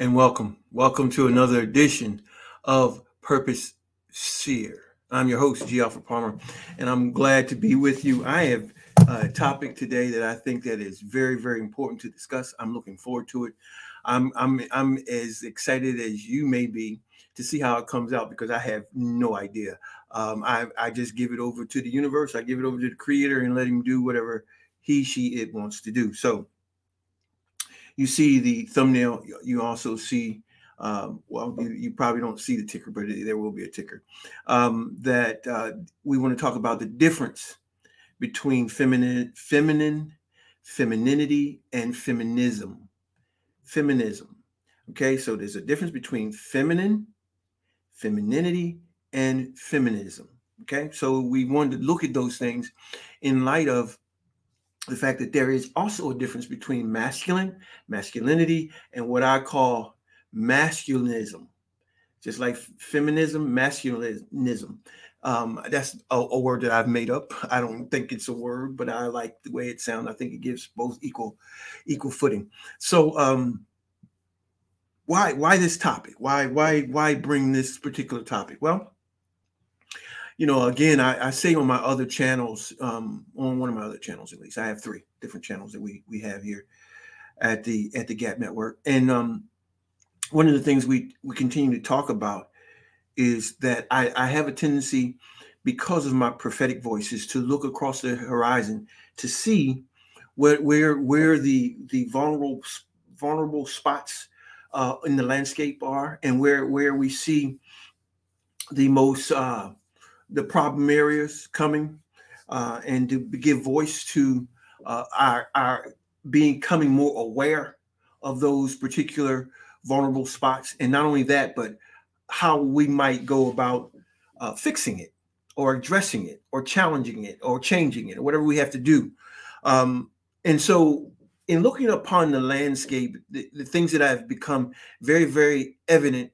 and welcome. Welcome to another edition of Purpose Sphere. I'm your host, G. Alfred Palmer, and I'm glad to be with you. I have a topic today that I think that is very, very important to discuss. I'm looking forward to it. I'm I'm I'm as excited as you may be to see how it comes out because I have no idea. Um, I I just give it over to the universe. I give it over to the creator and let him do whatever he, she, it wants to do. So you see the thumbnail. You also see, um, well, you, you, probably don't see the ticker, but there will be a ticker. Um, that uh, we want to talk about the difference between feminine, feminine, femininity, and feminism. Feminism. Okay, so there's a difference between feminine, femininity, and feminism. Okay, so we wanted to look at those things in light of the fact that there is also a difference between masculine, masculinity, and what I call masculinism, just like feminism, masculinism. Um, that's a, a, word that I've made up. I don't think it's a word, but I like the way it sounds. I think it gives both equal equal footing. So um, why why this topic? Why why why bring this particular topic? Well, you know, again, I, I, say on my other channels, um, on one of my other channels at least, I have three different channels that we we have here at the at the Gap Network, and um, one of the things we we continue to talk about is that I, I have a tendency, because of my prophetic voices, to look across the horizon to see where where where the the vulnerable vulnerable spots uh, in the landscape are, and where where we see the most uh, the problem areas coming uh, and to give voice to uh, our, our becoming more aware of those particular vulnerable spots. And not only that, but how we might go about uh, fixing it or addressing it or challenging it or changing it or whatever we have to do. Um, and so, in looking upon the landscape, the, the things that have become very, very evident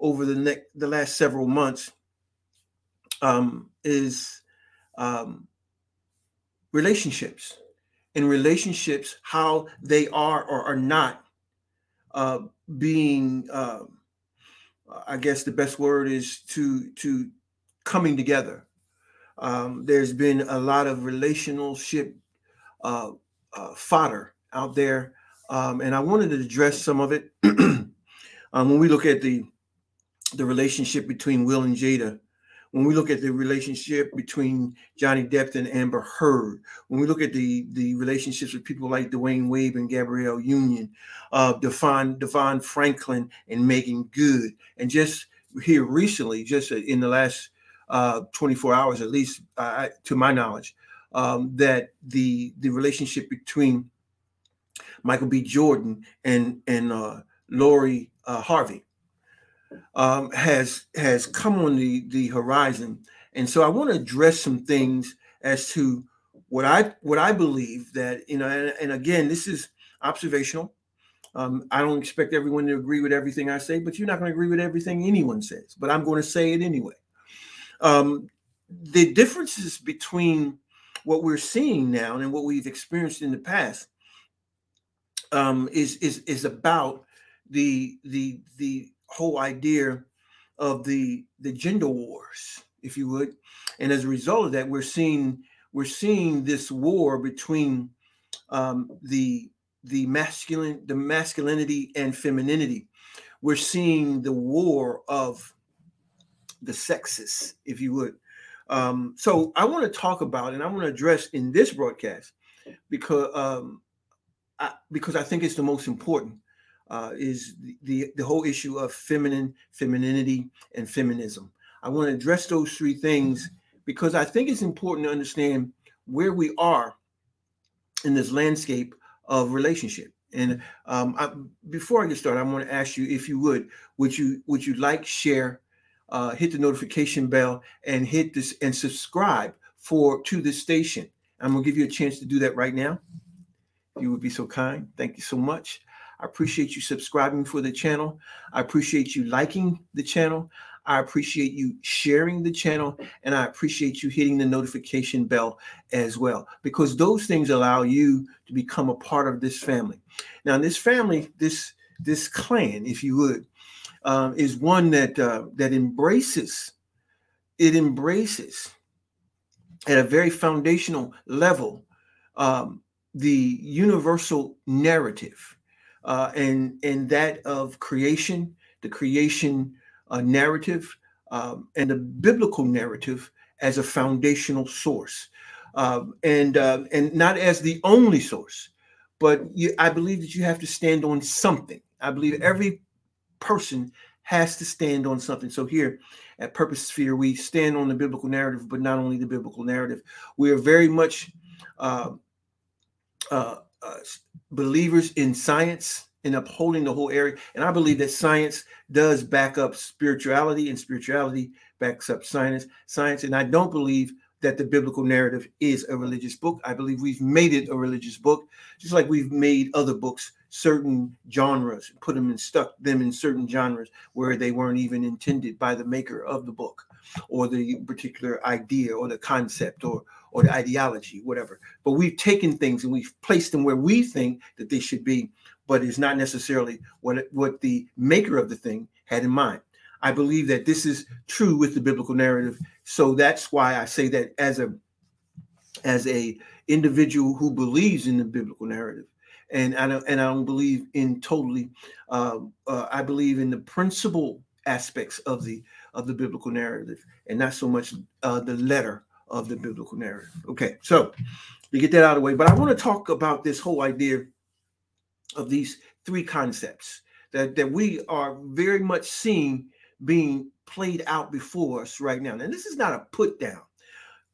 over the, ne- the last several months um, is um, relationships. In relationships, how they are or are not uh, being, uh, I guess the best word is to to coming together. Um, there's been a lot of relationship uh, uh, fodder out there, um, and I wanted to address some of it. um, when we look at the the relationship between Will and Jada, when we look at the relationship between Johnny Depp and Amber Heard, when we look at the the relationships with people like Dwyane Wade and Gabrielle Union, uh, DeVon DeVon Franklin and Meagan Good, and just here recently, just in the last uh, 24 hours at least, uh, to my knowledge, um, that the the relationship between Michael B. Jordan and and uh, Lori uh, Harvey um, has has come on the the horizon, and so I want to address some things as to what I what I believe that you know, and, and again, this is observational. Um, I don't expect everyone to agree with everything I say, but you're not going to agree with everything anyone says. But I'm going to say it anyway. Um, the differences between what we're seeing now and what we've experienced in the past um, is is is about the the the whole idea of the the gender wars, if you would, and as a result of that, we're seeing we're seeing this war between um, the the masculine the masculinity and femininity. We're seeing the war of the sexes, if you would. Um, so I want to talk about and I want to address in this broadcast because um, I, because I think it's the most important uh, is the, the, the whole issue of feminine, femininity, and feminism. I want to address those three things because I think it's important to understand where we are in this landscape of relationship. And um, I, before I get started, I want to ask you if you would, would you would you like, share, uh, hit the notification bell, and hit this and subscribe for to this station. I'm gonna give you a chance to do that right now. You would be so kind, thank you so much. I appreciate you subscribing for the channel. I appreciate you liking the channel. I appreciate you sharing the channel and I appreciate you hitting the notification bell as well because those things allow you to become a part of this family. Now, this family, this this clan, if you would, um, is one that uh, that embraces it embraces at a very foundational level um, the universal narrative uh, and and that of creation, the creation uh, narrative, um, and the biblical narrative as a foundational source, um, and uh, and not as the only source, but you, I believe that you have to stand on something. I believe every person has to stand on something. So here at Purpose Sphere, we stand on the biblical narrative, but not only the biblical narrative. We are very much uh, uh, uh, believers in science in upholding the whole area. And I believe that science does back up spirituality, and spirituality backs up science. Science, and I don't believe that the biblical narrative is a religious book. I believe we've made it a religious book, just like we've made other books certain genres, put them and stuck them in certain genres where they weren't even intended by the maker of the book or the particular idea or the concept or or the ideology, whatever. But we've taken things and we've placed them where we think that they should be, but it's not necessarily what what the maker of the thing had in mind. I believe that this is true with the biblical narrative. So that's why I say that as a as a individual who believes in the biblical narrative, and I don't and I don't believe in totally. Uh, uh, I believe in the principal aspects of the of the biblical narrative, and not so much uh, the letter of the biblical narrative. Okay, so to get that out of the way, but I want to talk about this whole idea of these three concepts that, that we are very much seeing being played out before us right now. And this is not a put down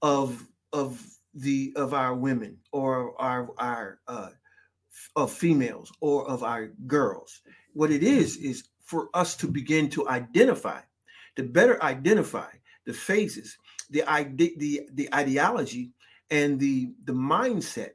of of the of our women or our our uh, of females or of our girls. What it is is for us to begin to identify, to better identify the phases the the the ideology and the the mindset.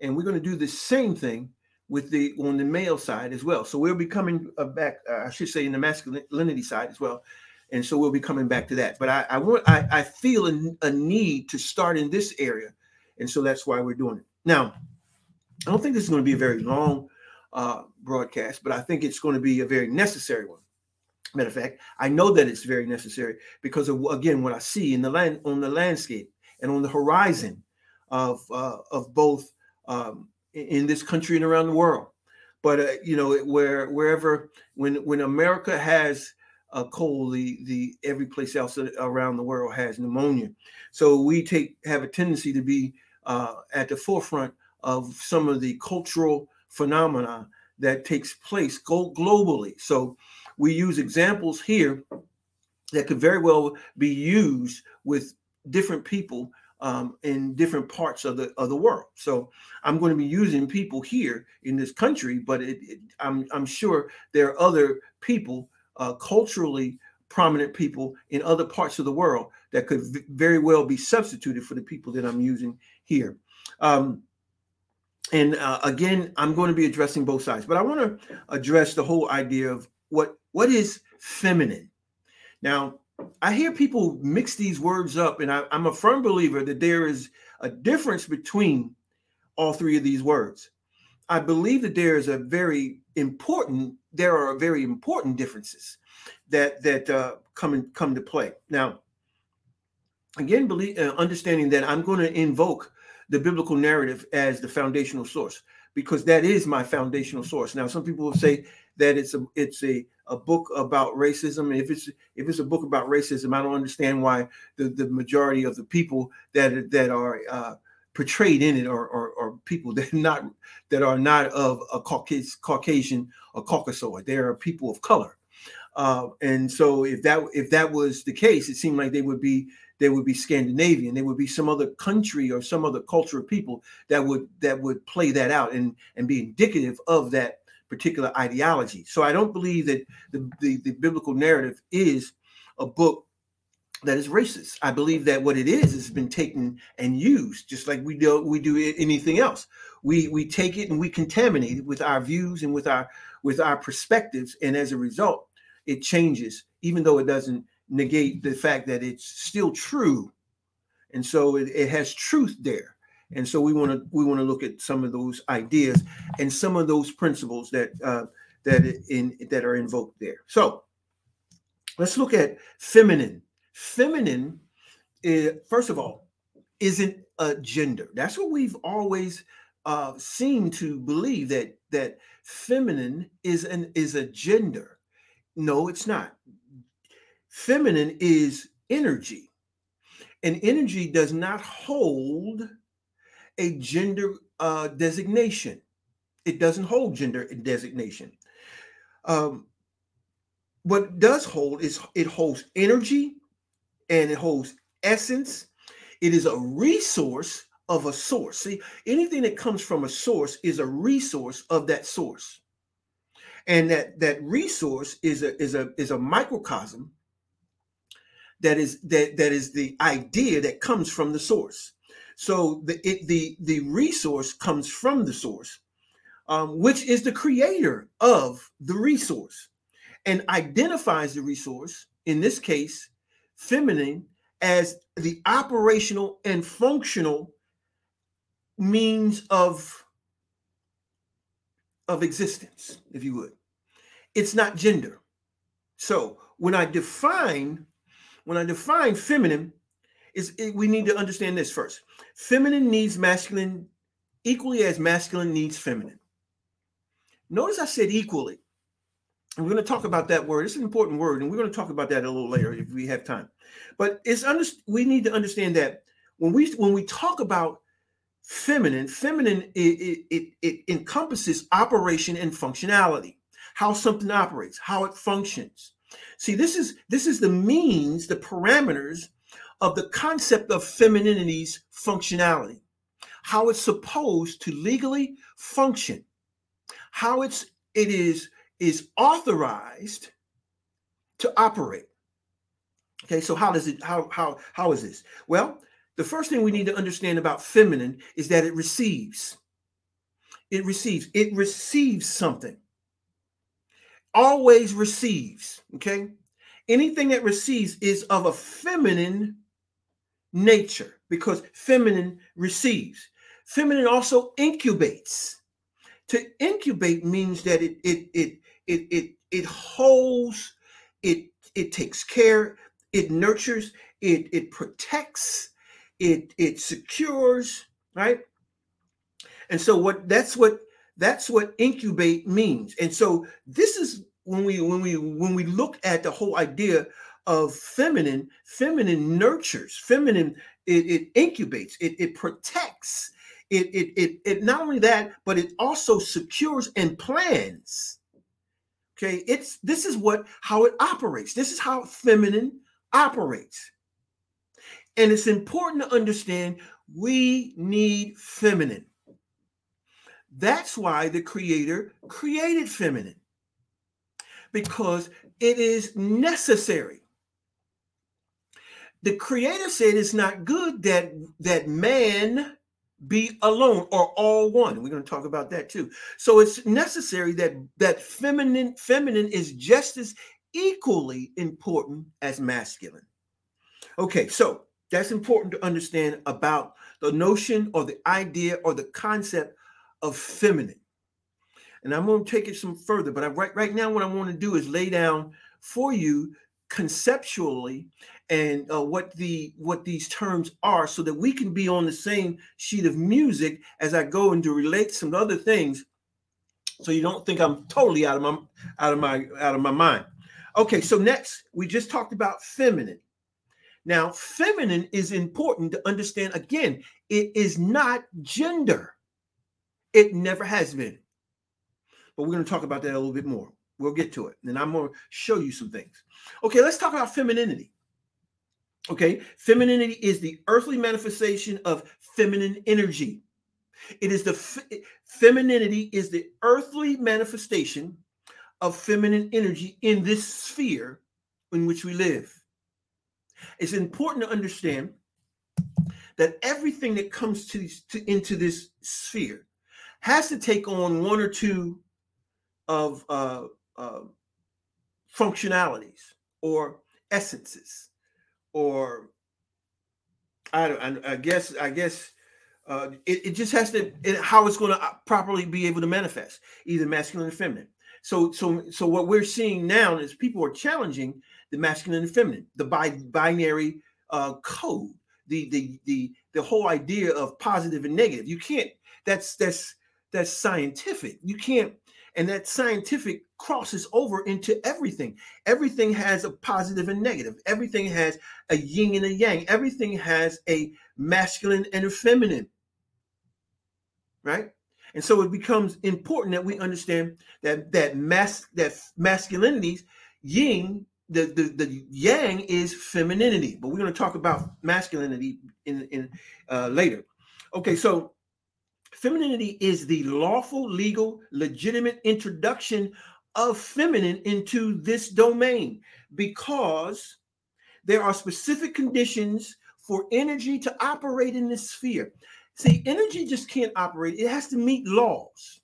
And we're going to do the same thing with the on the male side as well. So we'll be coming uh, back uh, i should say in the masculinity side as well. And so we'll be coming back to that. But i i want i, I feel a, a need to start in this area. And so that's why we're doing it. Now i don't think this is going to be a very long uh, broadcast but i think it's going to be a very necessary one Matter of fact, I know that it's very necessary because of again what I see in the land on the landscape and on the horizon of uh, of both um, in this country and around the world. But uh, you know, where wherever when when America has a cold, the the every place else around the world has pneumonia. So we take have a tendency to be uh, at the forefront of some of the cultural phenomena that takes place globally. So we use examples here that could very well be used with different people um, in different parts of the of the world. So I'm going to be using people here in this country, but it, it, I'm I'm sure there are other people, uh, culturally prominent people in other parts of the world that could v- very well be substituted for the people that I'm using here. Um, and uh, again, I'm going to be addressing both sides, but I want to address the whole idea of what what is feminine? Now, I hear people mix these words up, and I, I'm a firm believer that there is a difference between all three of these words. I believe that there is a very important, there are very important differences that that uh, come in, come to play. Now, again, believe uh, understanding that I'm going to invoke the biblical narrative as the foundational source because that is my foundational source. Now, some people will say that it's a it's a a book about racism. If it's if it's a book about racism, I don't understand why the, the majority of the people that that are uh, portrayed in it are, are, are, people that not that are not of a Caucasian, Caucasian or Caucasoid. They are people of color. Uh, and so if that if that was the case, it seemed like they would be they would be Scandinavian. They would be some other country or some other culture of people that would that would play that out and and be indicative of that particular ideology. So I don't believe that the, the, the biblical narrative is a book that is racist. I believe that what it is has been taken and used, just like we do we do anything else. We we take it and we contaminate it with our views and with our with our perspectives, and as a result, it changes, even though it doesn't negate the fact that it's still true. And so it, it has truth there. And so we want to we want to look at some of those ideas and some of those principles that uh, that in that are invoked there. So let's look at feminine. Feminine, is, first of all, isn't a gender. That's what we've always uh, seem to believe that that feminine is an is a gender. No, it's not. Feminine is energy, and energy does not hold a gender uh, designation. It doesn't hold gender designation. Um, what does hold is it holds energy and it holds essence. It is a resource of a source. See, anything that comes from a source is a resource of that source. And that that resource is a is a is a microcosm that is that that is the idea that comes from the source. So the it, the the resource comes from the source, um, which is the creator of the resource, and identifies the resource. In this case, feminine as the operational and functional means of of existence if you would it's not gender so when i define when i define feminine is it, we need to understand this first. Feminine needs masculine equally as masculine needs feminine. Notice i said equally. We're going to talk about that word. It's an important word and we're going to talk about that a little later if we have time. But it's under, we need to understand that when we when we talk about feminine feminine it, it, it, encompasses operation and functionality how something operates how it functions. See this is this is the means the parameters of the concept of femininity's functionality how it's supposed to legally function how it's it is is authorized to operate okay so how does it how how how is this well the first thing we need to understand about feminine is that it receives. It receives. It receives something. Always receives. Okay. Anything that receives is of a feminine nature because feminine receives. Feminine also incubates. To incubate means that it it it it it it holds, it it takes care, it nurtures, it it protects, it it secures, right? And so what that's what that's what incubate means. And so this is when we when we when we look at the whole idea of feminine, feminine nurtures, feminine it, it incubates, it, it protects, it, it it it not only that, but it also secures and plans. Okay, it's this is what how it operates. This is how feminine operates. And it's important to understand we need feminine. That's why the creator created feminine, because it is necessary. The creator said it's not good that, that man be alone or all one. We're going to talk about that too. So it's necessary that that feminine feminine is just as equally important as masculine. Okay, so that's important to understand about the notion or the idea or the concept of feminine. And I'm going to take it some further, but I, right, right now, what I want to do is lay down for you conceptually and uh, what the what these terms are so that we can be on the same sheet of music as I go into relate some other things so you don't think I'm totally out of my out of my out of my mind. Okay, so next we just talked about feminine. Now, feminine is important to understand. Again, it is not gender, it never has been. But we're going to talk about that a little bit more. We'll get to it. And I'm going to show you some things. Okay, let's talk about femininity. Okay, femininity is the earthly manifestation of feminine energy. It is the femininity is the earthly manifestation of feminine energy in this sphere in which we live. It's important to understand that everything that comes to, to into this sphere has to take on one or two of uh, uh, functionalities or essences or I, I, I guess I guess uh, it, it just has to it, how it's going to properly be able to manifest either masculine or feminine. So so so what we're seeing now is people are challenging the masculine and feminine, the bi- binary uh, code, the the the the whole idea of positive and negative. You can't. That's that's that's scientific. You can't, and that scientific crosses over into everything. Everything has a positive and negative. Everything has a yin and a yang. Everything has a masculine and a feminine. Right? And so it becomes important that we understand that that mas that masculinities, yin, the, the the yang is femininity. But we're going to talk about masculinity in in uh, later. Okay, so femininity is the lawful, legal, legitimate introduction of feminine into this domain because there are specific conditions for energy to operate in this sphere. See, energy just can't operate, it has to meet laws.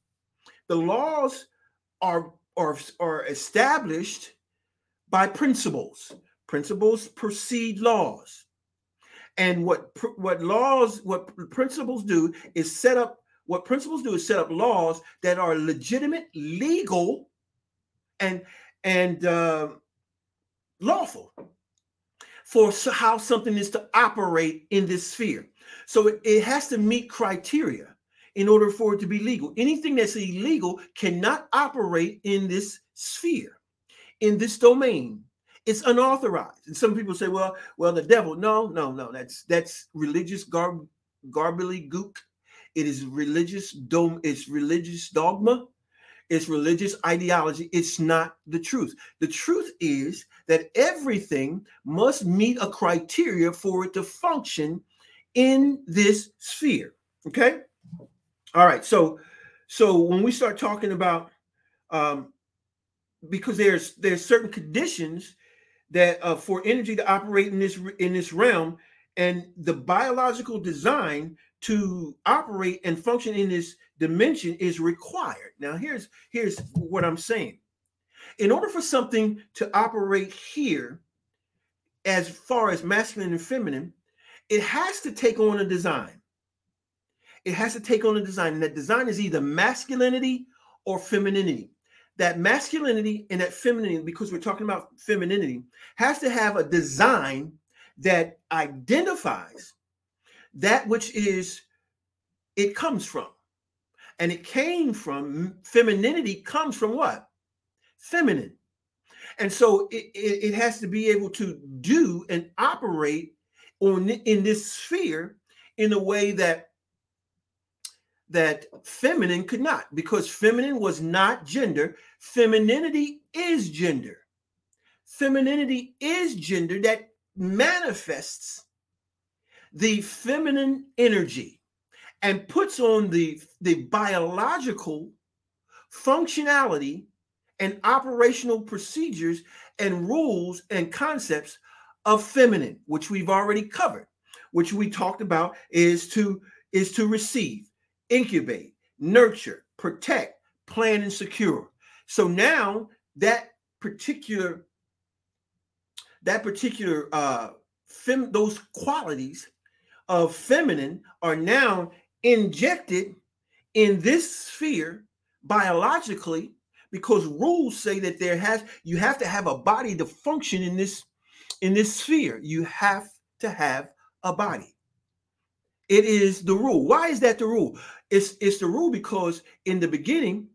The laws are, are, are established by principles. Principles precede laws. And what what laws, what principles do is set up what principles do is set up laws that are legitimate, legal, and and uh, lawful for how something is to operate in this sphere. So it, it has to meet criteria in order for it to be legal. Anything that's illegal cannot operate in this sphere, in this domain. It's unauthorized. And some people say, well, well, the devil. No, no, no. That's that's religious garb garbly gook. It is religious dome, it's religious dogma it's religious ideology. It's not the truth. The truth is that everything must meet a criteria for it to function in this sphere. Okay. All right. So, so when we start talking about, um, because there's there's certain conditions that uh, for energy to operate in this in this realm, and the biological design to operate and function in this dimension is required. Now, here's here's what I'm saying. In order for something to operate here, as far as masculine and feminine, it has to take on a design. It has to take on a design, and that design is either masculinity or femininity. That masculinity and that femininity, because we're talking about femininity, has to have a design that identifies that which is it comes from. And it came from femininity comes from what? Feminine. And so it, it, it has to be able to do and operate on in this sphere in a way that that feminine could not because feminine was not gender femininity is gender femininity is gender that manifests the feminine energy and puts on the, the biological functionality and operational procedures and rules and concepts of feminine which we've already covered which we talked about is to is to receive incubate nurture protect plan and secure. So now that particular that particular uh fem, those qualities of feminine are now injected in this sphere biologically because rules say that there has you have to have a body to function in this in this sphere. You have to have a body. It is the rule. Why is that the rule? It's it's the rule because in the beginning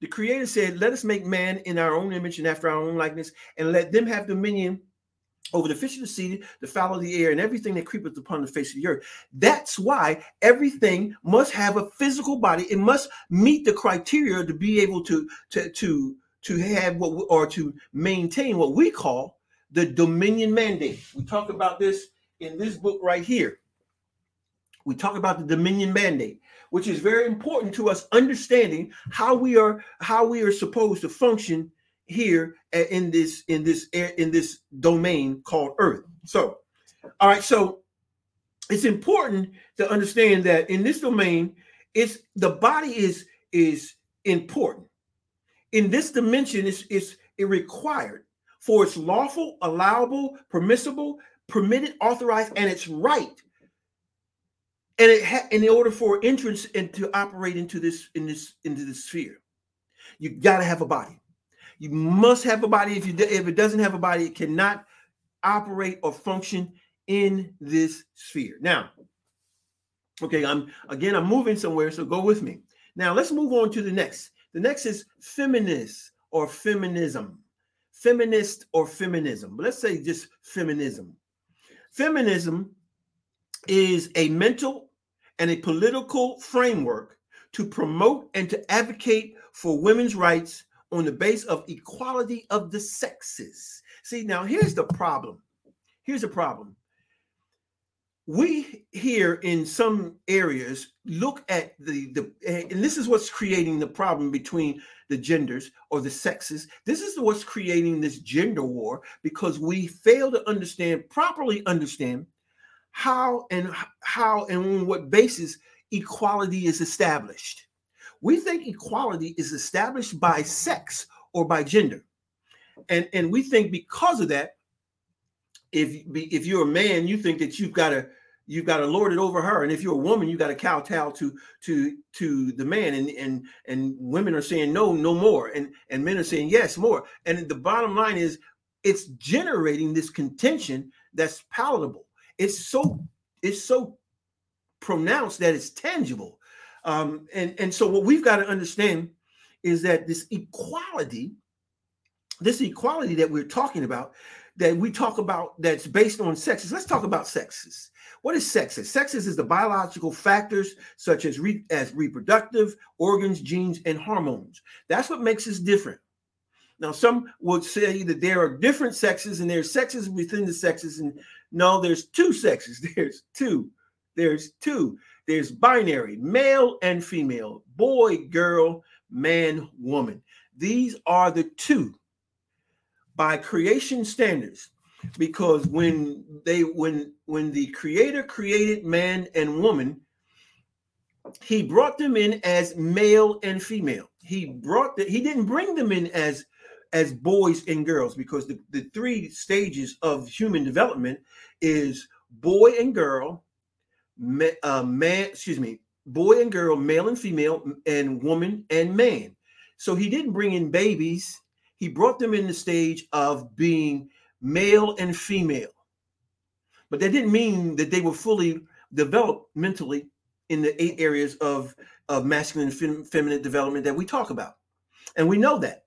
the creator said let us make man in our own image and after our own likeness and let them have dominion over the fish of the sea, the fowl of the air, and everything that creepeth upon the face of the earth. That's why everything must have a physical body. It must meet the criteria to be able to to to to have what or to maintain what we call the dominion mandate. We talk about this in this book right here. We talk about the dominion mandate, which is very important to us understanding how we are how we are supposed to function here in this in this in this domain called earth. So all right so it's important to understand that in this domain it's the body is is important. In this dimension it's it's it required for its lawful allowable permissible permitted authorized and it's right. And it ha- in order for entrance and to operate into this in this into this sphere you got to have a body You must have a body. If you if it doesn't have a body, it cannot operate or function in this sphere. Now, okay, I'm again, I'm moving somewhere, so go with me. Now, let's move on to the next. The next is feminist or feminism. Feminist or feminism. But let's say just feminism. Feminism is a mental and a political framework to promote and to advocate for women's rights on the base of equality of the sexes. See, now here's the problem. Here's the problem. We here in some areas look at the the and this is what's creating the problem between the genders or the sexes. This is what's creating this gender war because we fail to understand properly understand how and how and on what basis equality is established. We think equality is established by sex or by gender. And, and we think because of that, if if you're a man, you think that you've got to you've got to lord it over her, and if you're a woman, you got to kowtow to to to the man, and and and women are saying no, no more, and and men are saying yes, more. And the bottom line is, it's generating this contention that's palatable. It's so it's so pronounced that it's tangible. Um, and, and so what we've got to understand is that this equality, this equality that we're talking about, that we talk about that's based on sexes. Let's talk about sexes. What is sexes? Sexes is the biological factors such as re, as reproductive organs, genes, and hormones. That's what makes us different. Now, some would say that there are different sexes and there's sexes within the sexes, and no, there's two sexes. There's two there's two there's binary, male and female, boy, girl, man, woman. These are the two by creation standards because when they when when the creator created man and woman he brought them in as male and female he brought that he didn't bring them in as as boys and girls because the, the three stages of human development is boy and girl uh, man, excuse me, boy and girl, male and female, and woman and man. So he didn't bring in babies. He brought them in the stage of being male and female. But that didn't mean that they were fully developed mentally in the eight areas of, of masculine and fem- feminine development that we talk about. And we know that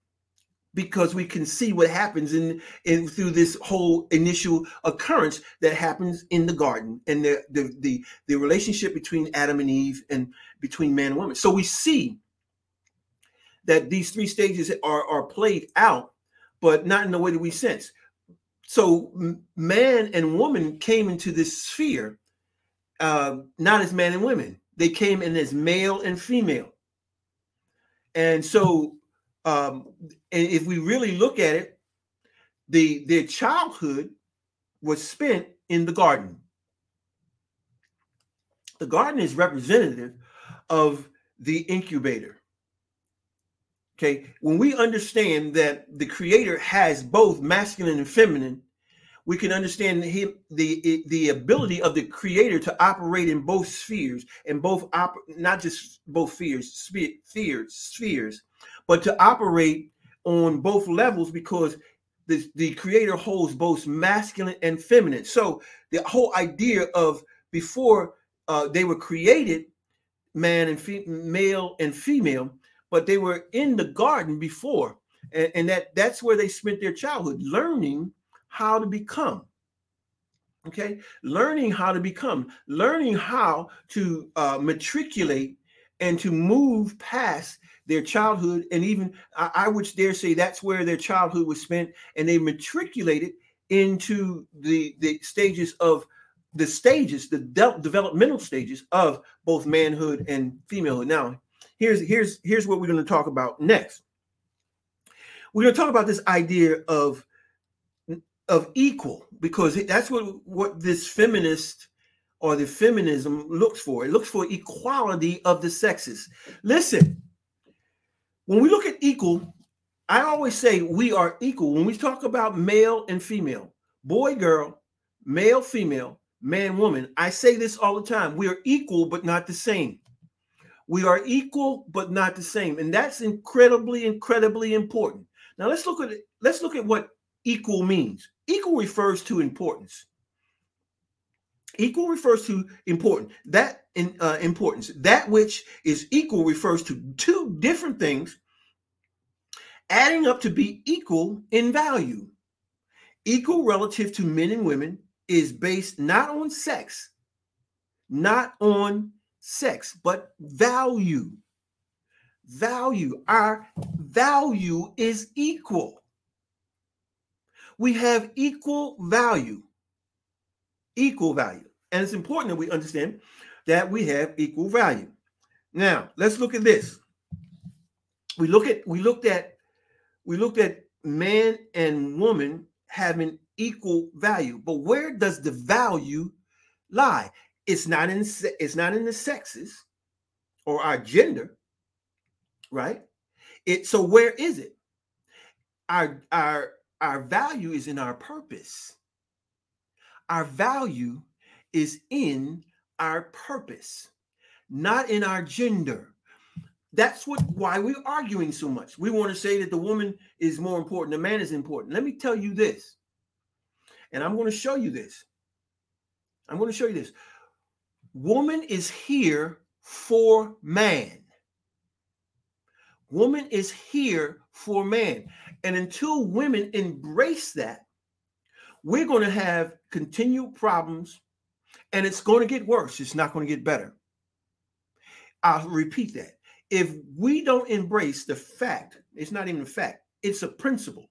because we can see what happens in, in through this whole initial occurrence that happens in the garden and the, the the the relationship between Adam and Eve and between man and woman. So we see that these three stages are are played out, but not in the way that we sense. So man and woman came into this sphere uh, not as man and women; they came in as male and female. And so um, and if we really look at it, the their childhood was spent in the garden. The garden is representative of the incubator. Okay, when we understand that the creator has both masculine and feminine, we can understand him the the ability of the creator to operate in both spheres and both op, not just both spheres, spheres, spheres, but to operate on both levels because the, the creator holds both masculine and feminine. So the whole idea of before uh, they were created, man and fe- male and female, but they were in the garden before, and, and that that's where they spent their childhood learning how to become. Okay, learning how to become, learning how to uh, matriculate and to move past their childhood, and even I, I would dare say that's where their childhood was spent, and they matriculated into the the stages of the stages, the de- developmental stages of both manhood and femalehood. Now, here's here's here's what we're going to talk about next. We're going to talk about this idea of of equal because that's what what this feminist or the feminism looks for. It looks for equality of the sexes. Listen, when we look at equal, I always say we are equal. When we talk about male and female, boy, girl, male, female, man, woman, I say this all the time. We are equal, but not the same. We are equal, but not the same. And that's incredibly, incredibly important. Now let's look at it. Let's look at what equal means. Equal refers to importance. Equal refers to important. That in uh, importance. That which is equal refers to two different things adding up to be equal in value. Equal relative to men and women is based not on sex, not on sex, but value. Value. Our value is equal. We have equal value. Equal value. And it's important that we understand that we have equal value. Now, let's look at this. We look at we looked at we looked at man and woman having equal value, but where does the value lie? It's not in it's not in the sexes or our gender, right? It so where is it? Our our our value is in our purpose. Our value is in our purpose, not in our gender. That's what why we're arguing so much. We want to say that the woman is more important, the man is important. Let me tell you this, and I'm going to show you this. I'm going to show you this. Woman is here for man. Woman is here for man. And until women embrace that, we're going to have continued problems and it's going to get worse. It's not going to get better. I'll repeat that if we don't embrace the fact, it's not even a fact, it's a principle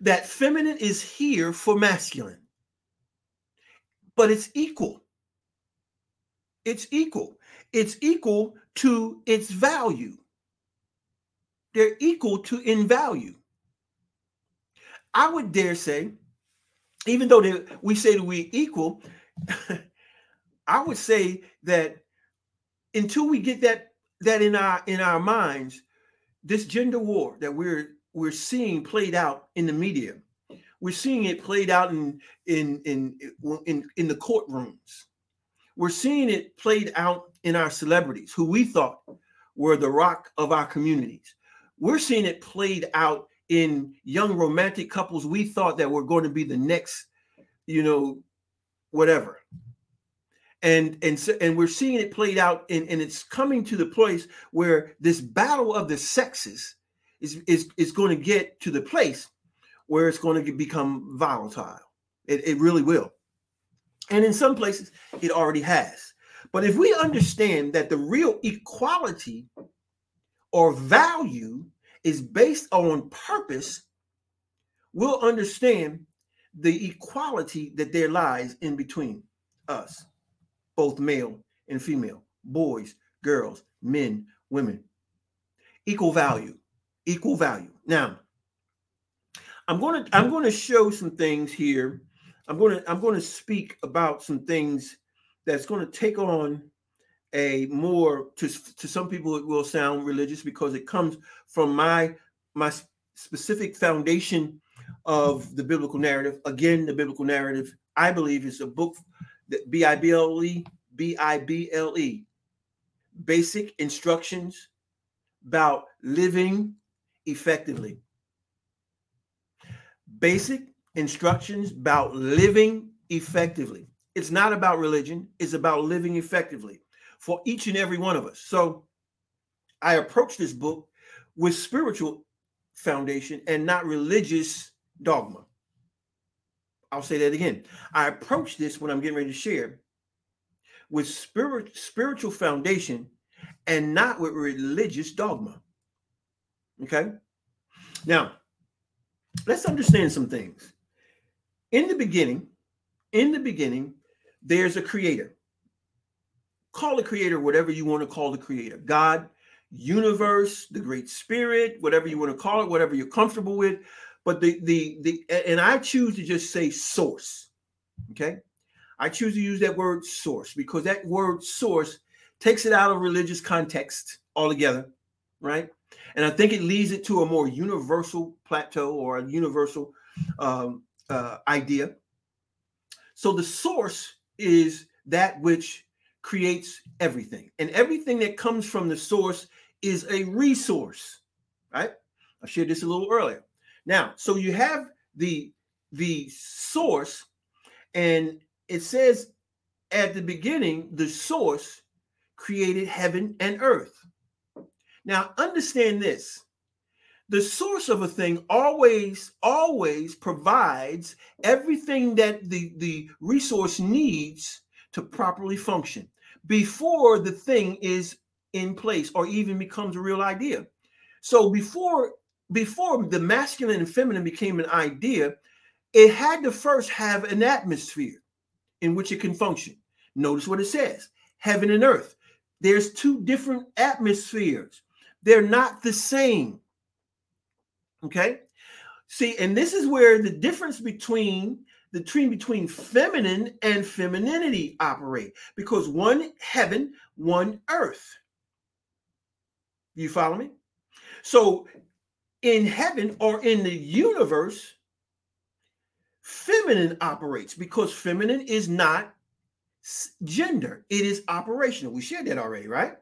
that feminine is here for masculine, but it's equal. It's equal. It's equal to its value. They're equal to in value. I would dare say, even though we say that we're equal, I would say that until we get that that in our in our minds, this gender war that we're we're seeing played out in the media, we're seeing it played out in in in in, in the courtrooms. We're seeing it played out in our celebrities who we thought were the rock of our communities. We're seeing it played out in young romantic couples we thought that were going to be the next, you know, whatever. And and so, and we're seeing it played out and, and it's coming to the place where this battle of the sexes is is, is going to get to the place where it's going to become volatile. It, it really will. And in some places it already has. But if we understand that the real equality or value is based on purpose we'll understand the equality that there lies in between us both male and female, boys, girls, men, women. Equal value, equal value. Now, I'm going to I'm going to show some things here. I'm going to I'm going to speak about some things that's going to take on a more to to some people it will sound religious because it comes from my my specific foundation of the biblical narrative. Again, the biblical narrative I believe is a book that B I B L E, B I B L E, basic instructions about living effectively. Basic instructions about living effectively. It's not about religion, it's about living effectively for each and every one of us. So I approach this book with spiritual foundation and not religious dogma. I'll say that again. I approach this when I'm getting ready to share with spirit, spiritual foundation and not with religious dogma. Okay. Now, let's understand some things. In the beginning, in the beginning, there's a creator. Call the creator whatever you want to call the creator God, universe, the great spirit, whatever you want to call it, whatever you're comfortable with but the the the and I choose to just say source. Okay. I choose to use that word source because that word source takes it out of religious context altogether, right? And I think it leads it to a more universal plateau or a universal um, uh, idea. So the source is that which creates everything, and everything that comes from the source is a resource, right? I shared this a little earlier. Now, so you have the the source, and it says at the beginning, the source created heaven and earth. Now, understand this the source of a thing always always provides everything that the the resource needs to properly function before the thing is in place or even becomes a real idea. So before before the masculine and feminine became an idea it had to first have an atmosphere in which it can function. Notice what it says heaven and earth. There's two different atmospheres. They're not the same. Okay. See, and this is where the difference between the between between feminine and femininity operate because one heaven, one earth. You follow me? So in heaven or in the universe, feminine operates because feminine is not gender, it is operational. We shared that already, right?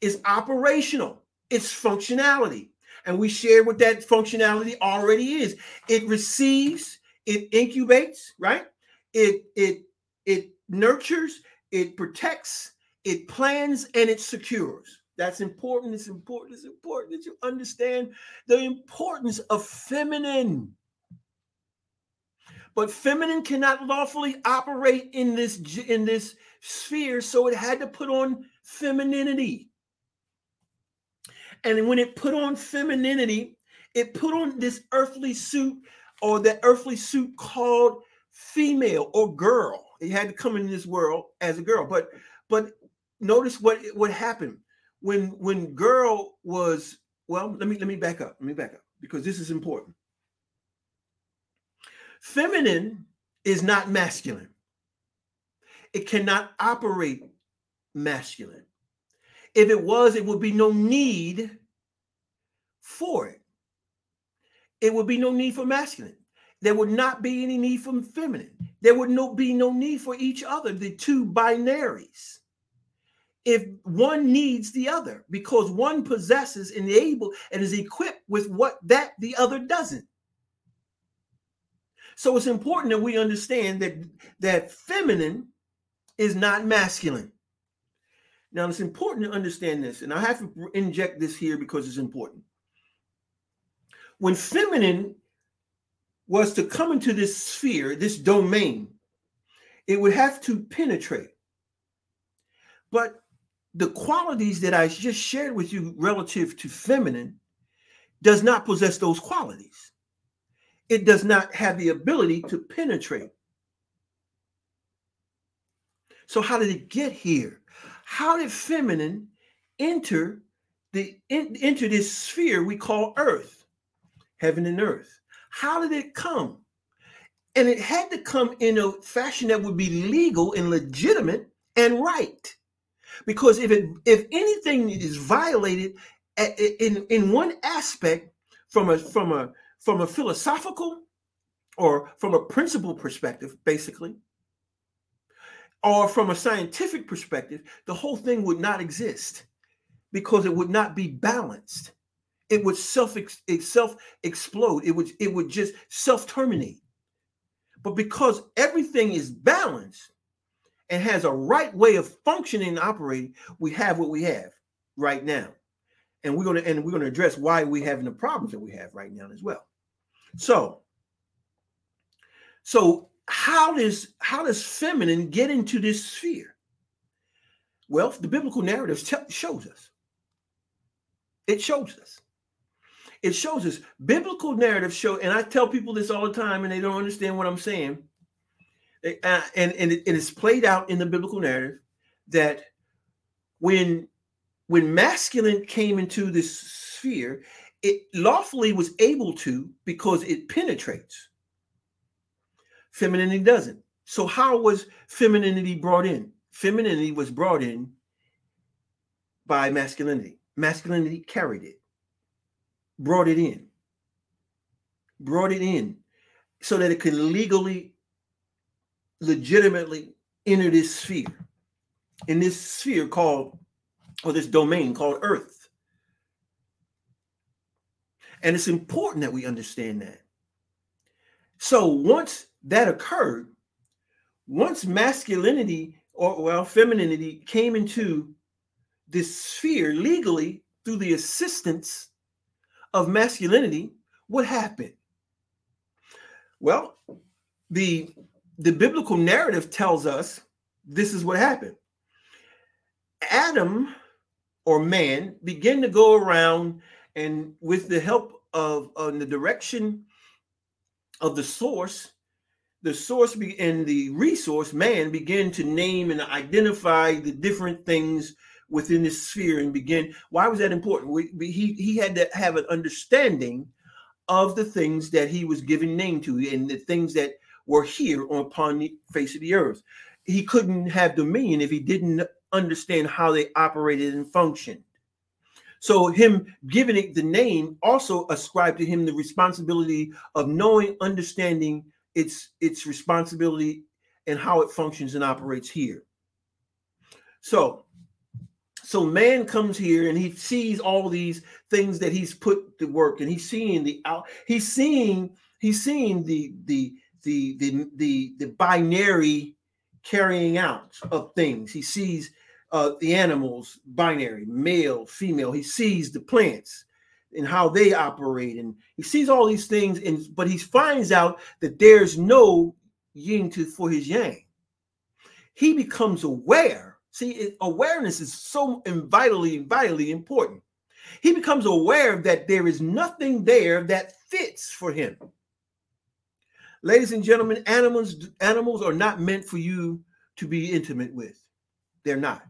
It's operational, it's functionality. And we share what that functionality already is. It receives, it incubates, right? It it it nurtures, it protects, it plans, and it secures. That's important. It's important. It's important that you understand the importance of feminine. But feminine cannot lawfully operate in this in this sphere, so it had to put on femininity. And when it put on femininity, it put on this earthly suit or that earthly suit called female or girl. It had to come in this world as a girl. But but notice what what happened when when girl was well, let me let me back up. Let me back up because this is important. Feminine is not masculine. It cannot operate masculine. If it was, it would be no need for it. It would be no need for masculine. There would not be any need for feminine. There would no be no need for each other, the two binaries. If one needs the other, because one possesses and able and is equipped with what that the other doesn't. So it's important that we understand that that feminine is not masculine. Now, it's important to understand this, and I have to inject this here because it's important. When feminine was to come into this sphere, this domain, it would have to penetrate. But the qualities that I just shared with you relative to feminine does not possess those qualities. It does not have the ability to penetrate. So, how did it get here? how did feminine enter the in, into this sphere we call earth heaven and earth. How did it come? And it had to come in a fashion that would be legal and legitimate and right. Because if it if anything is violated in in one aspect from a from a from a philosophical or from a principle perspective basically or from a scientific perspective, the whole thing would not exist because it would not be balanced. It would self self explode. It would it would just self terminate. But because everything is balanced and has a right way of functioning and operating, we have what we have right now. And we're going to and we're to address why we having the problems that we have right now as well. So, so how does how does feminine get into this sphere? Well, the biblical narrative t- shows us. It shows us. It shows us. Biblical narrative show, and I tell people this all the time, and they don't understand what I'm saying. Uh, and and it, it is played out in the biblical narrative that when when masculine came into this sphere, it lawfully was able to because it penetrates Femininity doesn't. So, how was femininity brought in? Femininity was brought in by masculinity. Masculinity carried it, brought it in, brought it in so that it could legally, legitimately enter this sphere, in this sphere called, or this domain called Earth. And it's important that we understand that. So once that occurred, once masculinity or well, femininity came into this sphere legally through the assistance of masculinity, what happened? Well, the the biblical narrative tells us this is what happened. Adam or man began to go around and with the help of uh, the direction of the source the source be, and the resource man begin to name and identify the different things within this sphere and begin why was that important? We, we, he he had to have an understanding of the things that he was giving name to and the things that were here upon the face of the earth. He couldn't have dominion if he didn't understand how they operated and functioned. So him giving it the name also ascribed to him the responsibility of knowing understanding its its responsibility and how it functions and operates here. So so man comes here and he sees all these things that he's put to work and he's seeing the out he's seeing he's seeing the the the the the, the binary carrying out of things. He sees uh, the animals binary male female. He sees the plants and how they operate and he sees all these things and but he finds out that there's no yin to for his yang. He becomes aware see awareness is so vitally vitally important. He becomes aware that there is nothing there that fits for him. Ladies and gentlemen animals animals are not meant for you to be intimate with. They're not.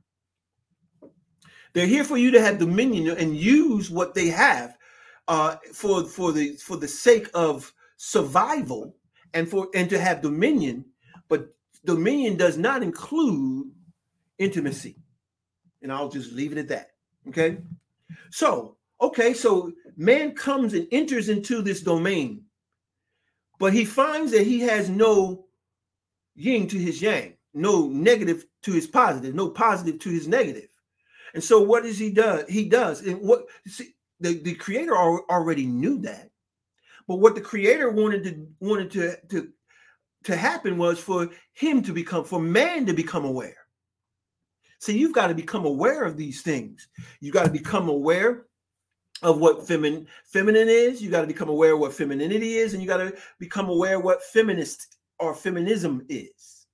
They're here for you to have dominion and use what they have uh, for for the for the sake of survival and for and to have dominion. But dominion does not include intimacy, and I'll just leave it at that. Okay. So okay, so man comes and enters into this domain, but he finds that he has no yin to his yang, no negative to his positive, no positive to his negative. And so what does he do? He does. And what see, the, the creator already knew that. But what the creator wanted to wanted to, to to happen was for him to become for man to become aware. So you've got to become aware of these things. You got to become aware of what feminine feminine is. You got to become aware of what femininity is, and you got to become aware of what feminist or feminism is.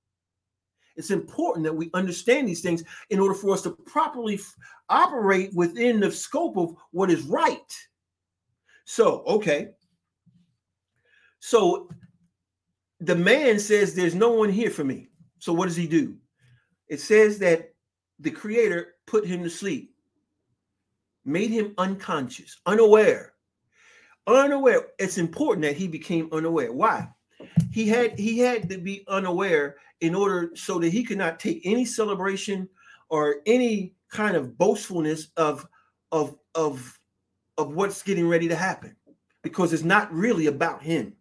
It's important that we understand these things in order for us to properly f- operate within the scope of what is right. So, okay. So the man says, There's no one here for me. So, what does he do? It says that the creator put him to sleep, made him unconscious, unaware. Unaware. It's important that he became unaware. Why? He had he had to be unaware in order so that he could not take any celebration or any kind of boastfulness of of of of what's getting ready to happen because it's not really about him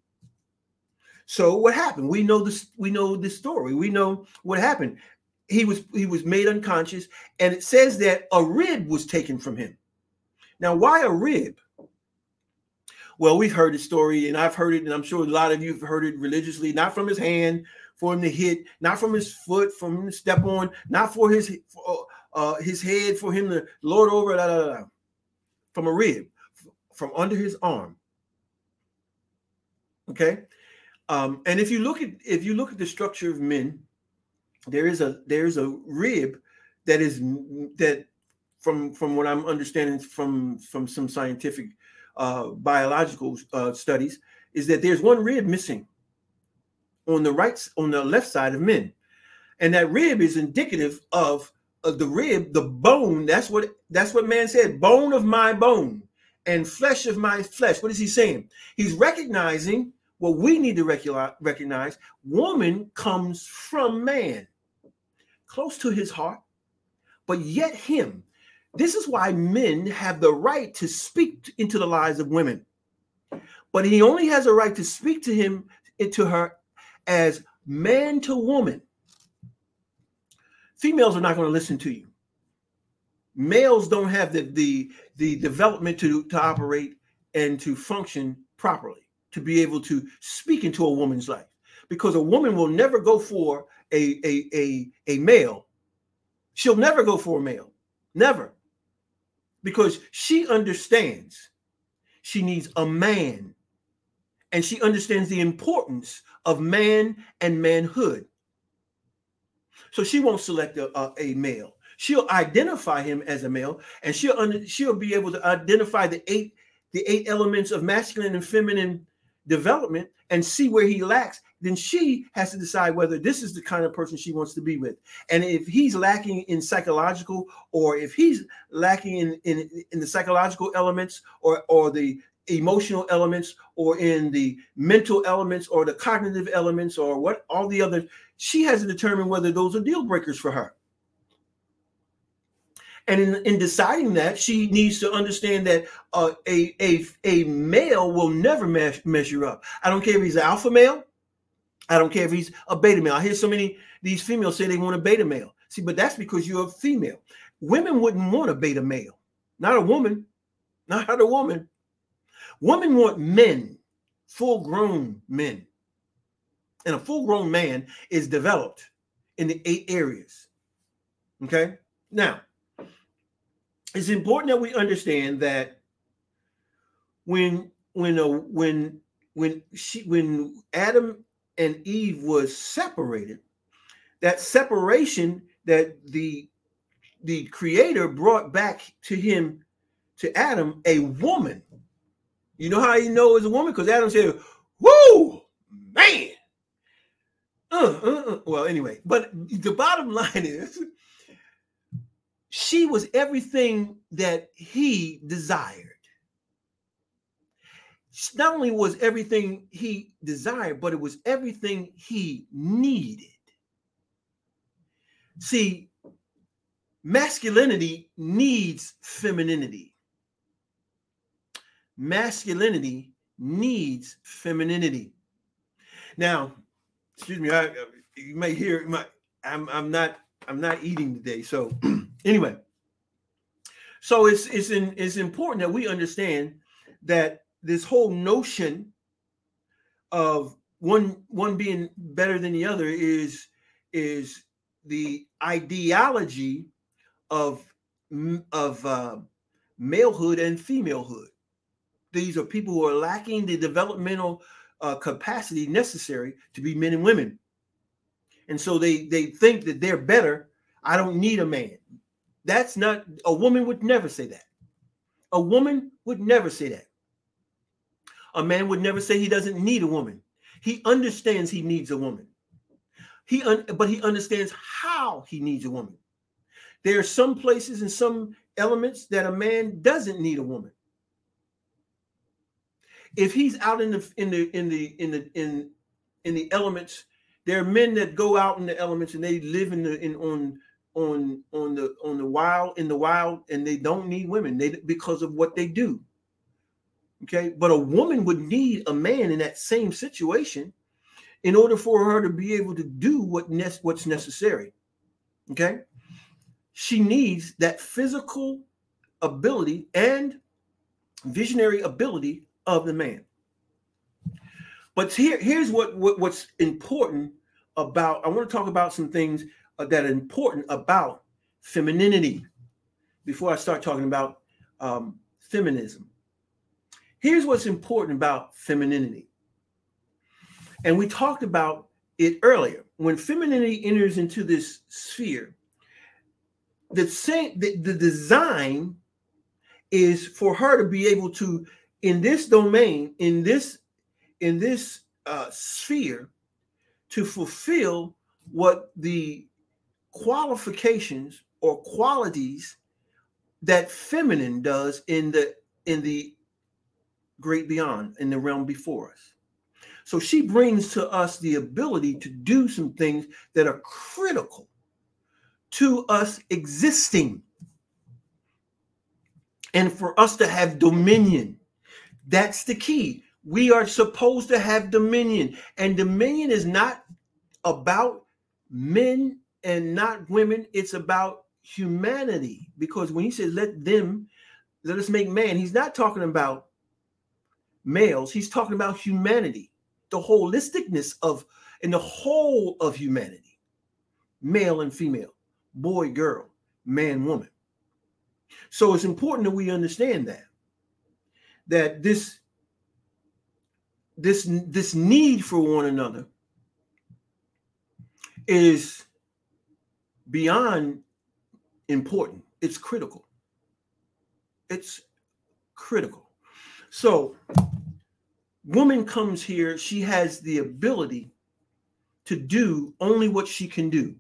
so what happened we know this we know this story we know what happened he was he was made unconscious and it says that a rib was taken from him. Now why a rib? Well we've heard the story and i've heard it and i'm sure a lot of you have heard it religiously not from his hand for him to hit, not from his foot, for him to step on, not for his for, uh, his head, for him to lord over, da, da, da, from a rib, from under his arm. Okay, um, and if you look at if you look at the structure of men, there is a there is a rib that is that from from what I'm understanding from from some scientific uh, biological uh, studies is that there's one rib missing on the right on the left side of men. And that rib is indicative of, of the rib the bone. That's what that's what man said bone of my bone and flesh of my flesh. What is he saying? He's recognizing what we need to recognize. Woman comes from man close to his heart but yet him this is why men have the right to speak into the lives of women but he only has a right to speak to him eh, to her as man to woman, females are not going to listen to you. Males don't have the the the development to to operate and to function properly, to be able to speak into a woman's life. Because a woman will never go for a, a, a, a male. She'll never go for a male. Never. Because she understands she needs a man. And she understands the importance of man and manhood. So she won't select a, a, a male. She'll identify him as a male, and she'll under, she'll be able to identify the eight the eight elements of masculine and feminine development and see where he lacks. Then she has to decide whether this is the kind of person she wants to be with. And if he's lacking in psychological, or if he's lacking in in, in the psychological elements, or or the emotional elements or in the mental elements or the cognitive elements or what all the other she has to determine whether those are deal breakers for her and in, in deciding that she needs to understand that uh, a, a, a male will never measure up i don't care if he's an alpha male i don't care if he's a beta male i hear so many these females say they want a beta male see but that's because you're a female women wouldn't want a beta male not a woman not a woman Women want men, full grown men. And a full grown man is developed in the eight areas. Okay. Now, it's important that we understand that when when a, when when she when Adam and Eve was separated, that separation that the the creator brought back to him to Adam a woman you know how you know it's a woman? Because Adam said, Woo, man. Uh, uh, uh. Well, anyway, but the bottom line is she was everything that he desired. Not only was everything he desired, but it was everything he needed. See, masculinity needs femininity masculinity needs femininity. Now, excuse me, I, uh, you may hear my I'm I'm not I'm not eating today. So anyway, so it's it's in, it's important that we understand that this whole notion of one one being better than the other is is the ideology of of uh, malehood and femalehood these are people who are lacking the developmental uh, capacity necessary to be men and women. And so they they think that they're better. I don't need a man. That's not a woman would never say that. A woman would never say that. A man would never say he doesn't need a woman. He understands he needs a woman. He un, but he understands how he needs a woman. There are some places and some elements that a man doesn't need a woman if he's out in the in the in the in the in in the elements, there are men that go out in the elements and they live in the in on on on the on the wild in the wild and they don't need women they because of what they do okay but a woman would need a man in that same situation in order for her to be able to do what ne- what's necessary okay she needs that physical ability and visionary ability of the man. But here, here's what, what what's important about. I want to talk about some things uh, that are important about femininity before I start talking about um, feminism. Here's what's important about femininity, and we talked about it earlier. When femininity enters into this sphere, the same the, the design is for her to be able to in this domain, in this in this uh, sphere, to fulfill what the qualifications or qualities that feminine does in the in the great beyond in the realm before us so she brings to us the ability to do some things that are critical to us existing and for us to have dominion that's the key. We are supposed to have dominion, and dominion is not about men and not women, it's about humanity. Because when he says, let them, let us make man, he's not talking about males, he's talking about humanity, the holisticness of and the whole of humanity, male and female, boy, girl, man, woman. So it's important that we understand that that this this this need for one another is beyond important. It's critical. It's critical. So, woman comes here, she has the ability to do only what she can do.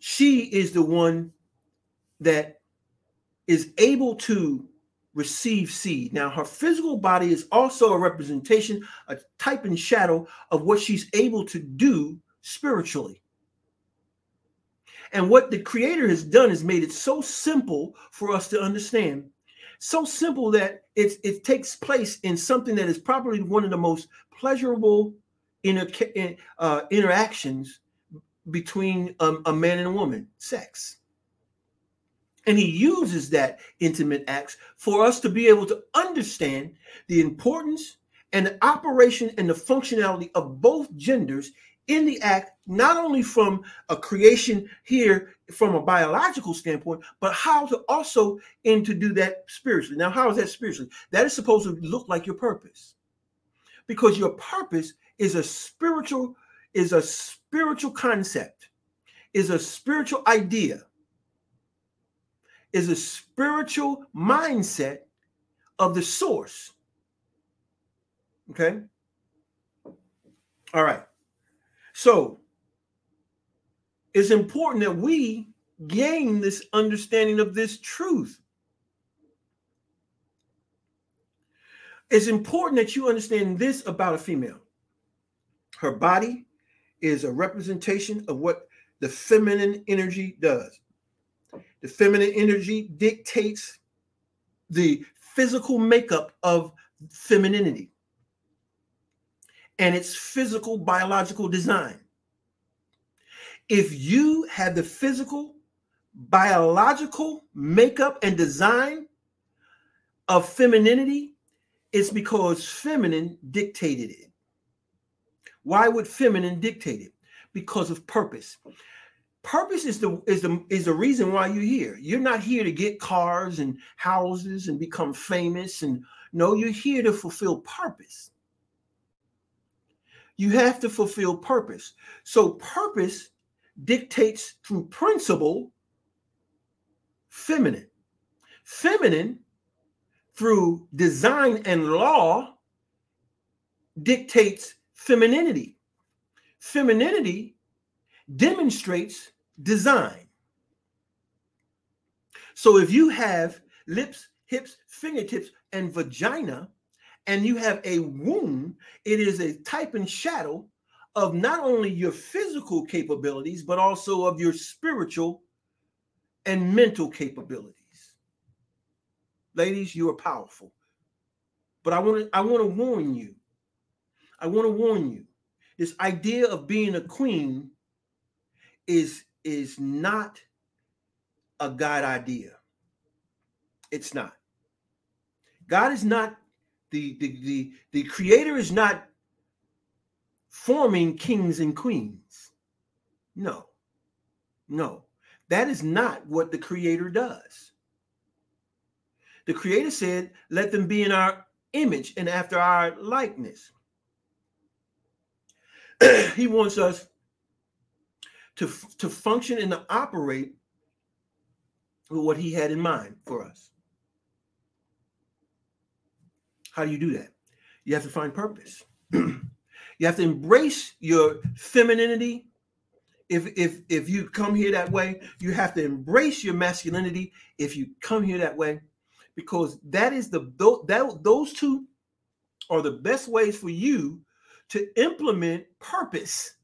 She is the one that is able to receive seed. Now, her physical body is also a representation, a type and shadow of what she's able to do spiritually. And what the Creator has done is made it so simple for us to understand. So simple that it, it takes place in something that is probably one of the most pleasurable inter, uh, interactions between um, a man and a woman sex. And he uses that intimate acts for us to be able to understand the importance and the operation and the functionality of both genders in the act, not only from a creation here from a biological standpoint, but how to also and to do that spiritually. Now, how is that spiritually? That is supposed to look like your purpose. Because your purpose is a spiritual, is a spiritual concept, is a spiritual idea is a spiritual mindset of the source. Okay. All right. So it's important that we gain this understanding of this truth. It's important that you understand this about a female. Her body is a representation of what the feminine energy does. The feminine energy dictates the physical makeup of femininity and its physical biological design. If you have the physical biological makeup and design of femininity, it's because feminine dictated it. Why would feminine dictate it? Because of purpose purpose is the is the is the reason why you're here you're not here to get cars and houses and become famous and no you're here to fulfill purpose you have to fulfill purpose. So purpose dictates through principle feminine. Feminine through design and law dictates femininity. Femininity demonstrates design. So if you have lips, hips, fingertips, and vagina, and you have a womb, it is a type and shadow of not only your physical capabilities, but also of your spiritual and mental capabilities. Ladies, you are powerful. But I want to I want to warn you. I want to warn you. This idea of being a queen is is not a God idea. It's not. God is not the the the, the creator is not forming kings and queens. No. No. That is not what the creator does. The creator said, "Let them be in our image and after our likeness." he wants us to, to function and to operate with what he had in mind for us. How do you do that? You have to find purpose. you have to embrace your femininity. If if if you come here that way, you have to embrace your masculinity if you come here that way because that is the that those two are the best ways for you to implement purpose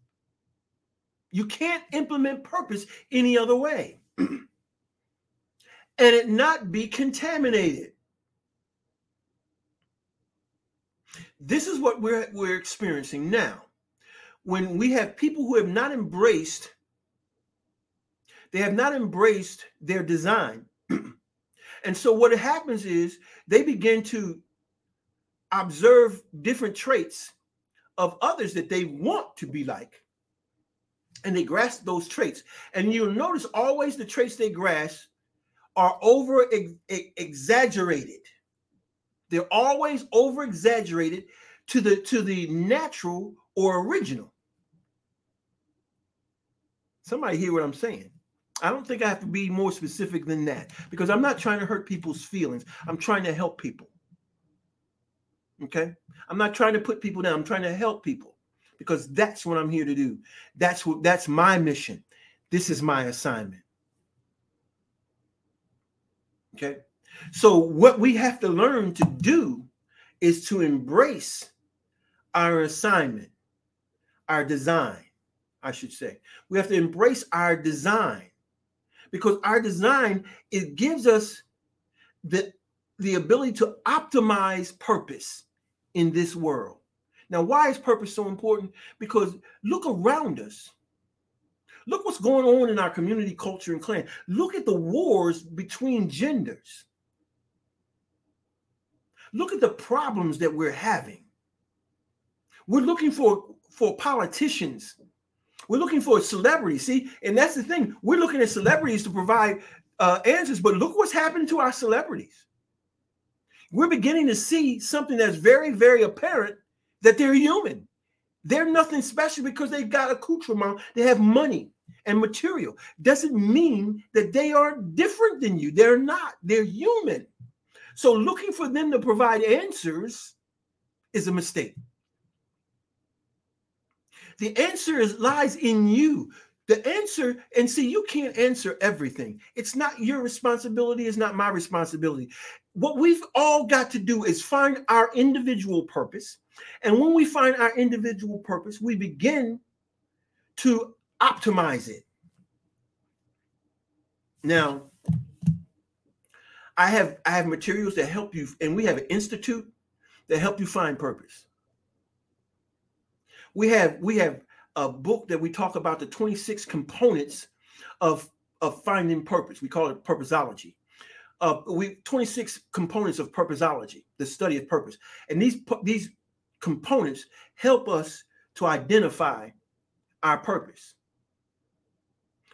you can't implement purpose any other way and it not be contaminated. This is what we're, we're experiencing now. When we have people who have not embraced, they have not embraced their design. and so what happens is they begin to observe different traits of others that they want to be like. And they grasp those traits. And you'll notice always the traits they grasp are over exaggerated. They're always over exaggerated to the to the natural or original. Somebody hear what I'm saying? I don't think I have to be more specific than that because I'm not trying to hurt people's feelings. I'm trying to help people. Okay? I'm not trying to put people down. I'm trying to help people because that's what I'm here to do. That's what that's my mission. This is my assignment. Okay? So what we have to learn to do is to embrace our assignment, our design, I should say. We have to embrace our design because our design it gives us the the ability to optimize purpose in this world. Now, why is purpose so important? Because look around us. Look what's going on in our community, culture, and clan. Look at the wars between genders. Look at the problems that we're having. We're looking for, for politicians. We're looking for celebrities. See, and that's the thing. We're looking at celebrities to provide uh, answers, but look what's happening to our celebrities. We're beginning to see something that's very, very apparent that they're human. They're nothing special because they've got accoutrement, they have money and material. Doesn't mean that they are different than you. They're not, they're human. So looking for them to provide answers is a mistake. The answer is lies in you. The answer, and see, you can't answer everything. It's not your responsibility, it's not my responsibility. What we've all got to do is find our individual purpose. And when we find our individual purpose, we begin to optimize it. Now, I have I have materials that help you, and we have an institute that help you find purpose. We have we have a book that we talk about the 26 components of of finding purpose. We call it purposeology. Uh, we 26 components of purposeology, the study of purpose, and these these components help us to identify our purpose.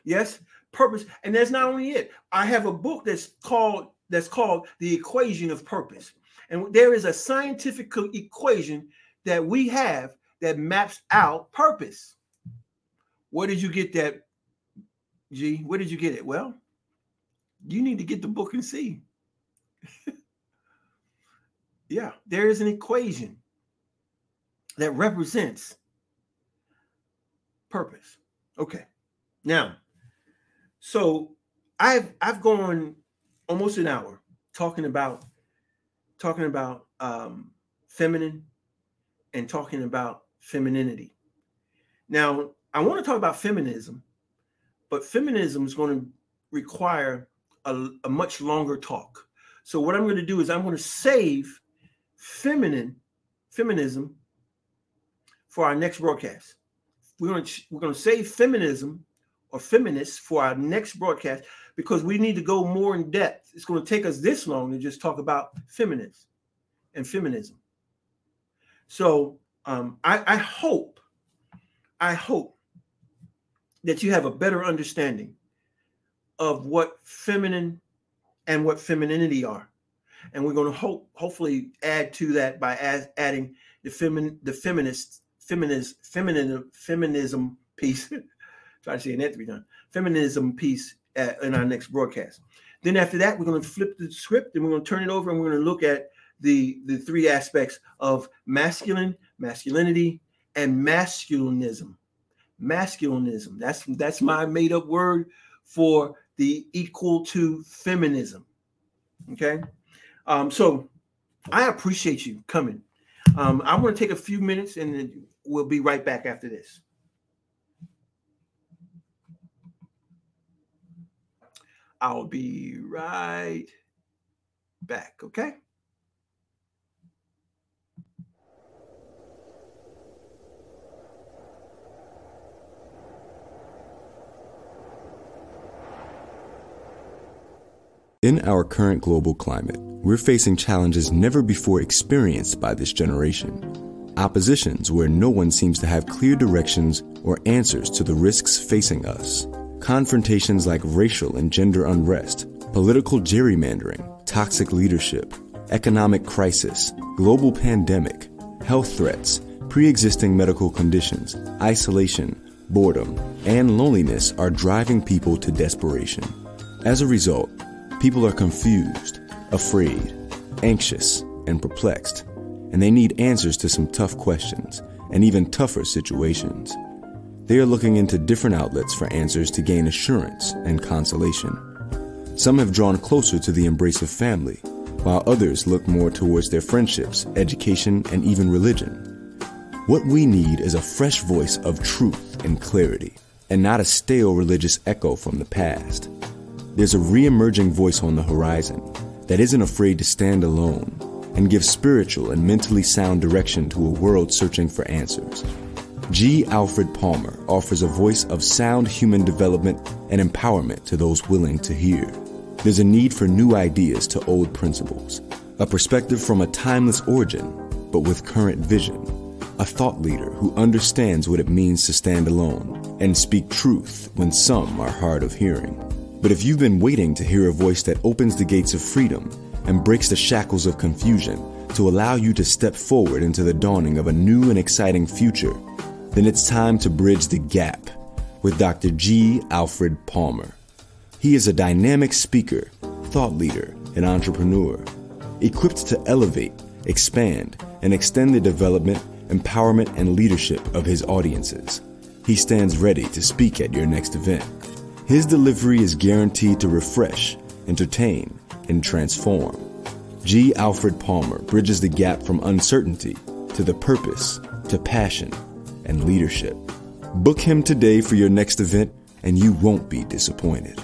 Yes, purpose, and that's not only it. I have a book that's called that's called the equation of purpose. And there is a scientific equation that we have that maps out purpose. Where did you get that, G? Where did you get it? Well, you need to get the book and see. yeah, there is an equation that represents purpose. Okay. Now, so I've I've gone almost an hour talking about talking about um, feminine and talking about femininity. Now, I want to talk about feminism, but feminism is going to require a, a much longer talk. So what I'm going to do is I'm going to save feminine feminism for our next broadcast. We're going to we're going to save feminism or feminists for our next broadcast because we need to go more in depth. It's going to take us this long to just talk about feminists and feminism. So um, I, I hope, I hope that you have a better understanding of what feminine and what femininity are. And we're going to hope, hopefully, add to that by as, adding the femin, the feminist, feminist, feminism piece. Try to say that three times. Feminism piece at, in our next broadcast. Then after that, we're going to flip the script and we're going to turn it over and we're going to look at the the three aspects of masculine, masculinity, and masculinism. Masculinism. That's that's my made up word for the equal to feminism. Okay. Um, so I appreciate you coming. Um, I'm going to take a few minutes and we'll be right back after this. I'll be right back. Okay. In our current global climate, we're facing challenges never before experienced by this generation. Oppositions where no one seems to have clear directions or answers to the risks facing us. Confrontations like racial and gender unrest, political gerrymandering, toxic leadership, economic crisis, global pandemic, health threats, pre existing medical conditions, isolation, boredom, and loneliness are driving people to desperation. As a result, People are confused, afraid, anxious, and perplexed, and they need answers to some tough questions and even tougher situations. They are looking into different outlets for answers to gain assurance and consolation. Some have drawn closer to the embrace of family, while others look more towards their friendships, education, and even religion. What we need is a fresh voice of truth and clarity, and not a stale religious echo from the past. There's a re emerging voice on the horizon that isn't afraid to stand alone and give spiritual and mentally sound direction to a world searching for answers. G. Alfred Palmer offers a voice of sound human development and empowerment to those willing to hear. There's a need for new ideas to old principles, a perspective from a timeless origin, but with current vision, a thought leader who understands what it means to stand alone and speak truth when some are hard of hearing. But if you've been waiting to hear a voice that opens the gates of freedom and breaks the shackles of confusion to allow you to step forward into the dawning of a new and exciting future, then it's time to bridge the gap with Dr. G. Alfred Palmer. He is a dynamic speaker, thought leader, and entrepreneur, equipped to elevate, expand, and extend the development, empowerment, and leadership of his audiences. He stands ready to speak at your next event. His delivery is guaranteed to refresh, entertain, and transform. G. Alfred Palmer bridges the gap from uncertainty to the purpose, to passion, and leadership. Book him today for your next event, and you won't be disappointed.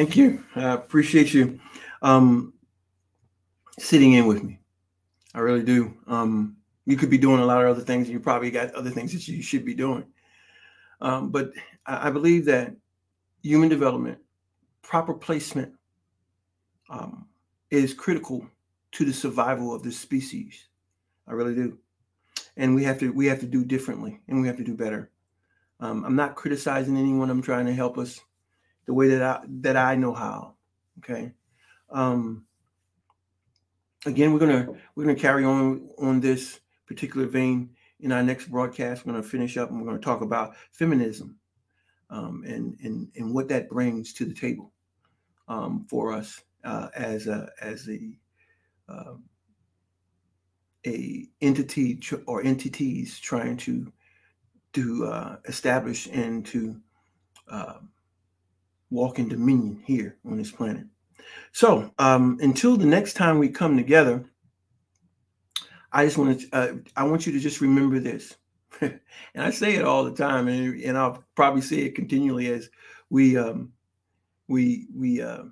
Thank you. I appreciate you um, sitting in with me. I really do. Um, you could be doing a lot of other things, and you probably got other things that you should be doing. Um, but I, I, believe that human development, proper placement, um, is critical to the survival of this species. I really do, and we have to we have to do differently, and we have to do better. Um, I'm not criticizing anyone. I'm trying to help us the way that I that I know how. Okay. Um, again, we're gonna we're gonna carry on on this particular vein in our next broadcast. We're gonna finish up and we're gonna talk about feminism um, and and and what that brings to the table um, for us uh, as a as a uh, a entity tr- or entities trying to to uh, establish and to uh, walk in dominion here on this planet. So um, until the next time we come together, I just want to uh, I want you to just remember this, and I say it all the time, and, and I'll probably say it continually as we um, we we uh,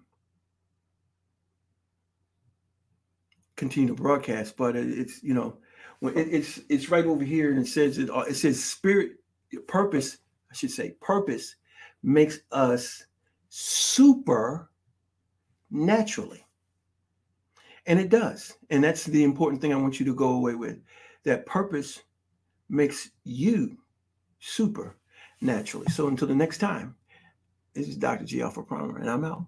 continue to broadcast. But it's you know it, it's it's right over here, and it says it it says spirit purpose I should say purpose makes us super naturally. And it does. And that's the important thing I want you to go away with. That purpose makes you super naturally. So until the next time, this is Dr. G. Alpha Palmer, and I'm out.